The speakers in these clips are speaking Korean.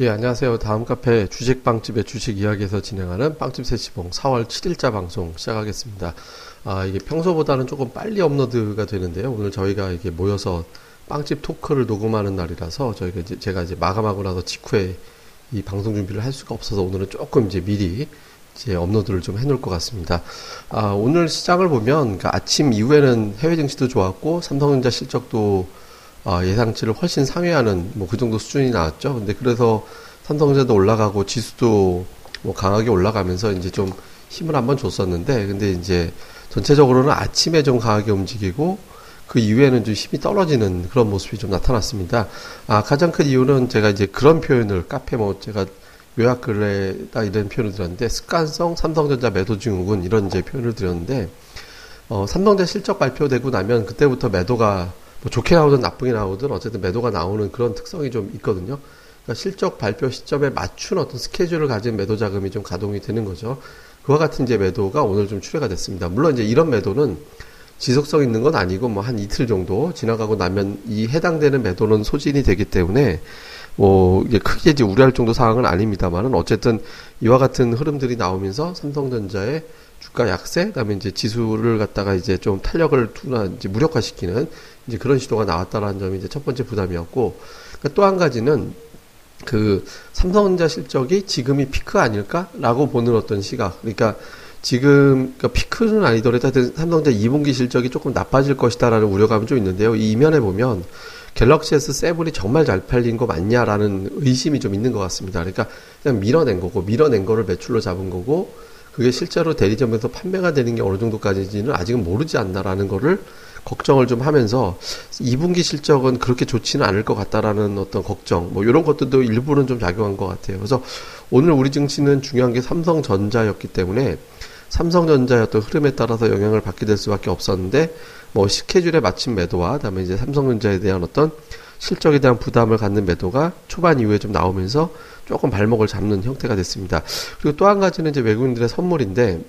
예, 안녕하세요. 다음 카페 주식빵집의 주식 이야기에서 진행하는 빵집 세시봉 4월 7일자 방송 시작하겠습니다. 아, 이게 평소보다는 조금 빨리 업로드가 되는데요. 오늘 저희가 이게 모여서 빵집 토크를 녹음하는 날이라서 저희가 이제 제가 이제 마감하고 나서 직후에 이 방송 준비를 할 수가 없어서 오늘은 조금 이제 미리 이제 업로드를 좀 해놓을 것 같습니다. 아, 오늘 시장을 보면 그러니까 아침 이후에는 해외 증시도 좋았고 삼성전자 실적도 어, 예상치를 훨씬 상회하는 뭐 그 정도 수준이 나왔죠. 근데 그래서 삼성전자도 올라가고 지수도 뭐 강하게 올라가면서 이제 좀 힘을 한번 줬었는데 근데 이제 전체적으로는 아침에 좀 강하게 움직이고 그 이후에는 좀 힘이 떨어지는 그런 모습이 좀 나타났습니다. 아, 가장 큰 이유는 제가 이제 그런 표현을 카페 뭐 제가 요약 글에다 이런 표현을 드렸는데 습관성 삼성전자 매도 증후군 이런 이제 표현을 드렸는데 어, 삼성전자 실적 발표되고 나면 그때부터 매도가 뭐 좋게 나오든 나쁘게 나오든 어쨌든 매도가 나오는 그런 특성이 좀 있거든요. 그러니까 실적 발표 시점에 맞춘 어떤 스케줄을 가진 매도 자금이 좀 가동이 되는 거죠. 그와 같은 이제 매도가 오늘 좀 출회가 됐습니다. 물론 이제 이런 매도는 지속성 있는 건 아니고 뭐 한 이틀 정도 지나가고 나면 이 해당되는 매도는 소진이 되기 때문에 뭐 이게 크게 이제 우려할 정도 상황은 아닙니다만은 어쨌든 이와 같은 흐름들이 나오면서 삼성전자의 주가 약세, 그다음에 이제 지수를 갖다가 이제 좀 탄력을 투나 이제 무력화시키는 이제 그런 시도가 나왔다라는 점이 이제 첫 번째 부담이었고 그러니까 또 한 가지는 그 삼성전자 실적이 지금이 피크 아닐까라고 보는 어떤 시각. 그러니까 지금 그러니까 피크는 아니더라도 하여튼 삼성전자 2분기 실적이 조금 나빠질 것이다라는 우려감이 좀 있는데요. 이 이면에 보면 갤럭시 S7이 정말 잘 팔린 거 맞냐라는 의심이 좀 있는 것 같습니다. 그러니까 그냥 밀어낸 거고 밀어낸 거를 매출로 잡은 거고 그게 실제로 대리점에서 판매가 되는 게 어느 정도까지는 아직은 모르지 않나라는 거를 걱정을 좀 하면서 2분기 실적은 그렇게 좋지는 않을 것 같다라는 어떤 걱정, 뭐 이런 것들도 일부는 좀 작용한 것 같아요. 그래서 오늘 우리 증시는 중요한 게 삼성전자였기 때문에 삼성전자의 어떤 흐름에 따라서 영향을 받게 될 수밖에 없었는데 뭐 스케줄에 맞춘 매도와 그다음에 이제 삼성전자에 대한 어떤 실적에 대한 부담을 갖는 매도가 초반 이후에 좀 나오면서 조금 발목을 잡는 형태가 됐습니다. 그리고 또 한 가지는 이제 외국인들의 선물인데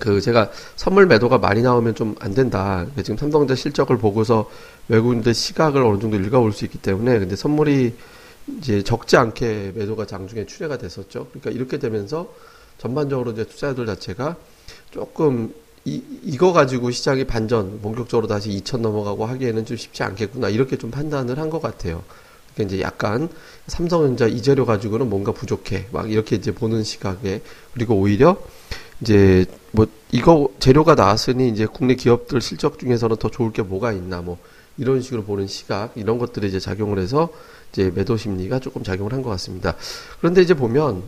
그 제가 선물 매도가 많이 나오면 좀 안 된다. 지금 삼성전자 실적을 보고서 외국인들 시각을 어느 정도 읽어볼 수 있기 때문에 근데 선물이 이제 적지 않게 매도가 장중에 출회가 됐었죠. 그러니까 이렇게 되면서 전반적으로 이제 투자자들 자체가 조금 이, 이거 가지고 시장이 반전, 본격적으로 다시 2천 넘어가고 하기에는 좀 쉽지 않겠구나. 이렇게 좀 판단을 한 것 같아요. 그러니까 이제 약간 삼성전자 이 재료 가지고는 뭔가 부족해. 막 이렇게 이제 보는 시각에. 그리고 오히려 이제 뭐 이거 재료가 나왔으니 이제 국내 기업들 실적 중에서는 더 좋을 게 뭐가 있나 뭐 이런 식으로 보는 시각 이런 것들이 이제 작용을 해서 이제 매도 심리가 조금 작용을 한 것 같습니다. 그런데 이제 보면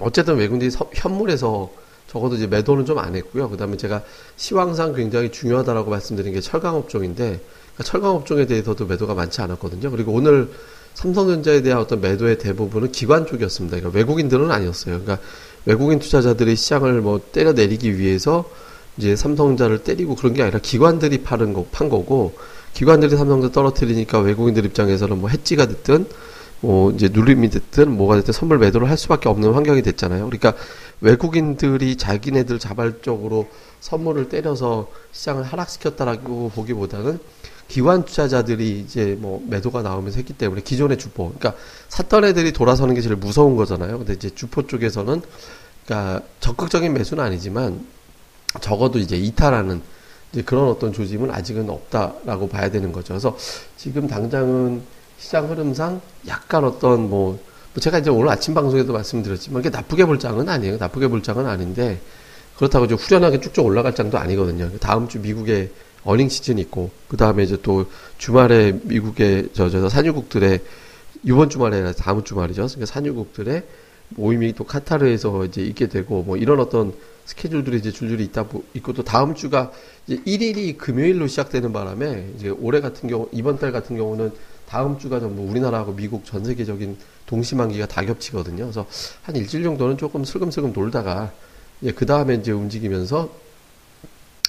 어쨌든 외국인들이 현물에서 적어도 이제 매도는 좀 안 했고요. 그 다음에 제가 시황상 굉장히 중요하다라고 말씀드린 게 철강 업종인데 그러니까 철강 업종에 대해서도 매도가 많지 않았거든요. 그리고 오늘 삼성전자에 대한 어떤 매도의 대부분은 기관 쪽이었습니다. 그러니까 외국인들은 아니었어요. 그러니까 외국인 투자자들이 시장을 뭐 때려 내리기 위해서 이제 삼성전자를 때리고 그런 게 아니라 기관들이 파는 거, 판 거고 기관들이 삼성전자 떨어뜨리니까 외국인들 입장에서는 뭐 해지가 됐든 뭐 이제 누림이 됐든 뭐가 됐든 선물 매도를 할 수밖에 없는 환경이 됐잖아요. 그러니까 외국인들이 자기네들 자발적으로 선물을 때려서 시장을 하락시켰다라고 보기보다는 기관 투자자들이 이제 뭐 매도가 나오면서 했기 때문에 기존의 주포, 그러니까 샀던 애들이 돌아서는 게 제일 무서운 거잖아요. 근데 이제 주포 쪽에서는 그러니까 적극적인 매수는 아니지만 적어도 이제 이탈하는 이제 그런 어떤 조짐은 아직은 없다라고 봐야 되는 거죠. 그래서 지금 당장은 시장 흐름상 약간 어떤 뭐, 뭐 제가 이제 오늘 아침 방송에도 말씀드렸지만 이게 나쁘게 볼 장은 아니에요. 나쁘게 볼 장은 아닌데 그렇다고 좀 후련하게 쭉쭉 올라갈 장도 아니거든요. 다음 주 미국의 어닝 시즌 있고 그 다음에 이제 또 주말에 미국의 저저 산유국들의 이번 주말에 다음 주말이죠. 그러니까 산유국들의 모임이 또 카타르에서 이제 있게 되고 뭐 이런 어떤 스케줄들이 이제 줄줄이 있다 있고 또 다음 주가 이제 1일이 금요일로 시작되는 바람에 이제 올해 같은 경우 이번 달 같은 경우는 다음 주가 전부 우리나라하고 미국 전 세계적인 동시만기가 다 겹치거든요. 그래서 한 일주일 정도는 조금 슬금슬금 돌다가 이제 그 다음에 이제 움직이면서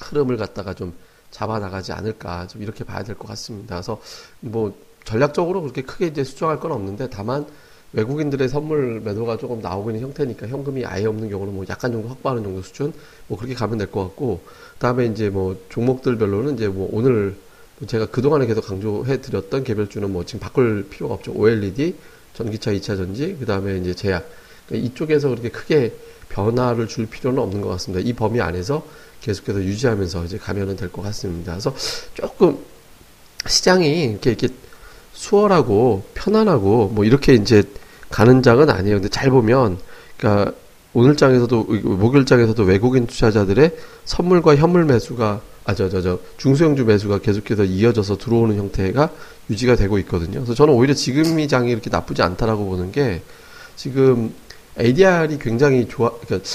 흐름을 갖다가 좀 잡아 나가지 않을까 좀 이렇게 봐야 될 것 같습니다. 그래서 뭐 전략적으로 그렇게 크게 이제 수정할 건 없는데 다만 외국인들의 선물 매도가 조금 나오고 있는 형태니까 현금이 아예 없는 경우는 뭐 약간 정도 확보하는 정도 수준 뭐 그렇게 가면 될 것 같고 그다음에 이제 뭐 종목들별로는 이제 뭐 오늘 제가 그동안에 계속 강조해 드렸던 개별주는 뭐 지금 바꿀 필요가 없죠. OLED 전기차 2차 전지, 그 다음에 이제 제약. 그러니까 이쪽에서 그렇게 크게 변화를 줄 필요는 없는 것 같습니다. 이 범위 안에서 계속해서 유지하면서 이제 가면은 될 것 같습니다. 그래서 조금 시장이 이렇게, 이렇게 수월하고 편안하고 뭐 이렇게 이제 가는 장은 아니에요. 근데 잘 보면, 그러니까 오늘 장에서도, 목요일 장에서도 외국인 투자자들의 선물과 현물 매수가 아, 저, 저, 저, 중소형주 매수가 계속해서 이어져서 들어오는 형태가 유지가 되고 있거든요. 그래서 저는 오히려 지금 이 장이 이렇게 나쁘지 않다라고 보는 게 지금 ADR이 굉장히 좋아, 그러니까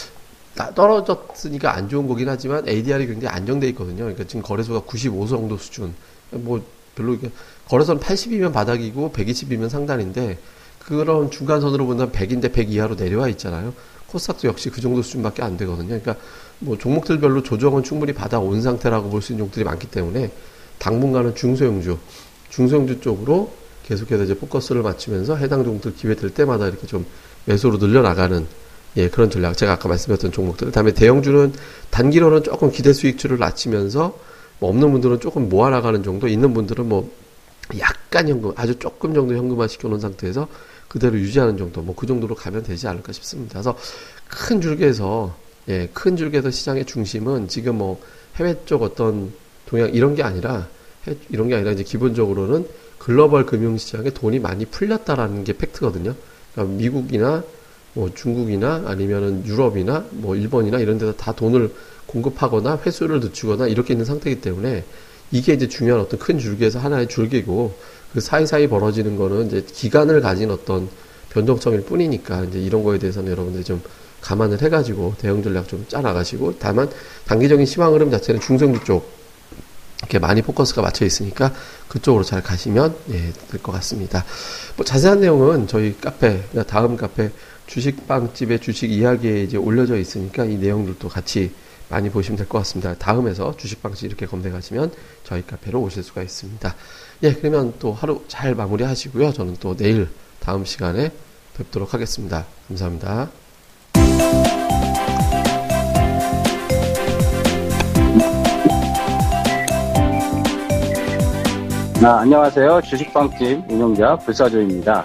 떨어졌으니까 안 좋은 거긴 하지만 ADR이 굉장히 안정돼 있거든요. 그러니까 지금 거래소가 95 정도 수준. 뭐 별로 이게 거래소는 80이면 바닥이고 120이면 상단인데 그런 중간선으로 본다면 100인데 100 이하로 내려와 있잖아요. 코스닥도 역시 그 정도 수준밖에 안 되거든요. 그러니까 뭐 종목들별로 조정은 충분히 받아온 상태라고 볼 수 있는 종목들이 많기 때문에 당분간은 중소형주, 중소형주 쪽으로 계속해서 이제 포커스를 맞추면서 해당 종목들 기회 될 때마다 이렇게 좀 매수로 늘려나가는 예, 그런 전략. 제가 아까 말씀드렸던 종목들. 다음에 대형주는 단기로는 조금 기대 수익률을 낮추면서 뭐 없는 분들은 조금 모아나가는 정도, 있는 분들은 뭐 약간 현금, 아주 조금 정도 현금화 시켜놓은 상태에서 그대로 유지하는 정도, 뭐 그 정도로 가면 되지 않을까 싶습니다. 그래서 큰 줄기에서 예, 큰 줄기에서 시장의 중심은 지금 뭐 해외 쪽 어떤 동향 이런 게 아니라 이런 게 아니라 이제 기본적으로는 글로벌 금융시장에 돈이 많이 풀렸다라는 게 팩트거든요. 그러니까 미국이나 뭐 중국이나 아니면은 유럽이나 뭐 일본이나 이런 데서 다 돈을 공급하거나 회수를 늦추거나 이렇게 있는 상태이기 때문에 이게 이제 중요한 어떤 큰 줄기에서 하나의 줄기고 그 사이사이 벌어지는 거는 이제 기간을 가진 어떤 변동성일 뿐이니까 이제 이런 거에 대해서는 여러분들이 좀 감안을 해가지고 대응 전략 좀 짜나가시고 다만 단기적인 시황 흐름 자체는 중성주 쪽 이렇게 많이 포커스가 맞춰 있으니까 그쪽으로 잘 가시면 예, 될 것 같습니다. 뭐 자세한 내용은 저희 카페 다음 카페 주식빵집의 주식 이야기에 이제 올려져 있으니까 이 내용들도 같이 많이 보시면 될 것 같습니다. 다음에서 주식빵집 이렇게 검색하시면 저희 카페로 오실 수가 있습니다. 예, 그러면 또 하루 잘 마무리 하시고요. 저는 또 내일 다음 시간에 뵙도록 하겠습니다. 감사합니다. 아, 안녕하세요. 주식빵집 운영자 불사조입니다.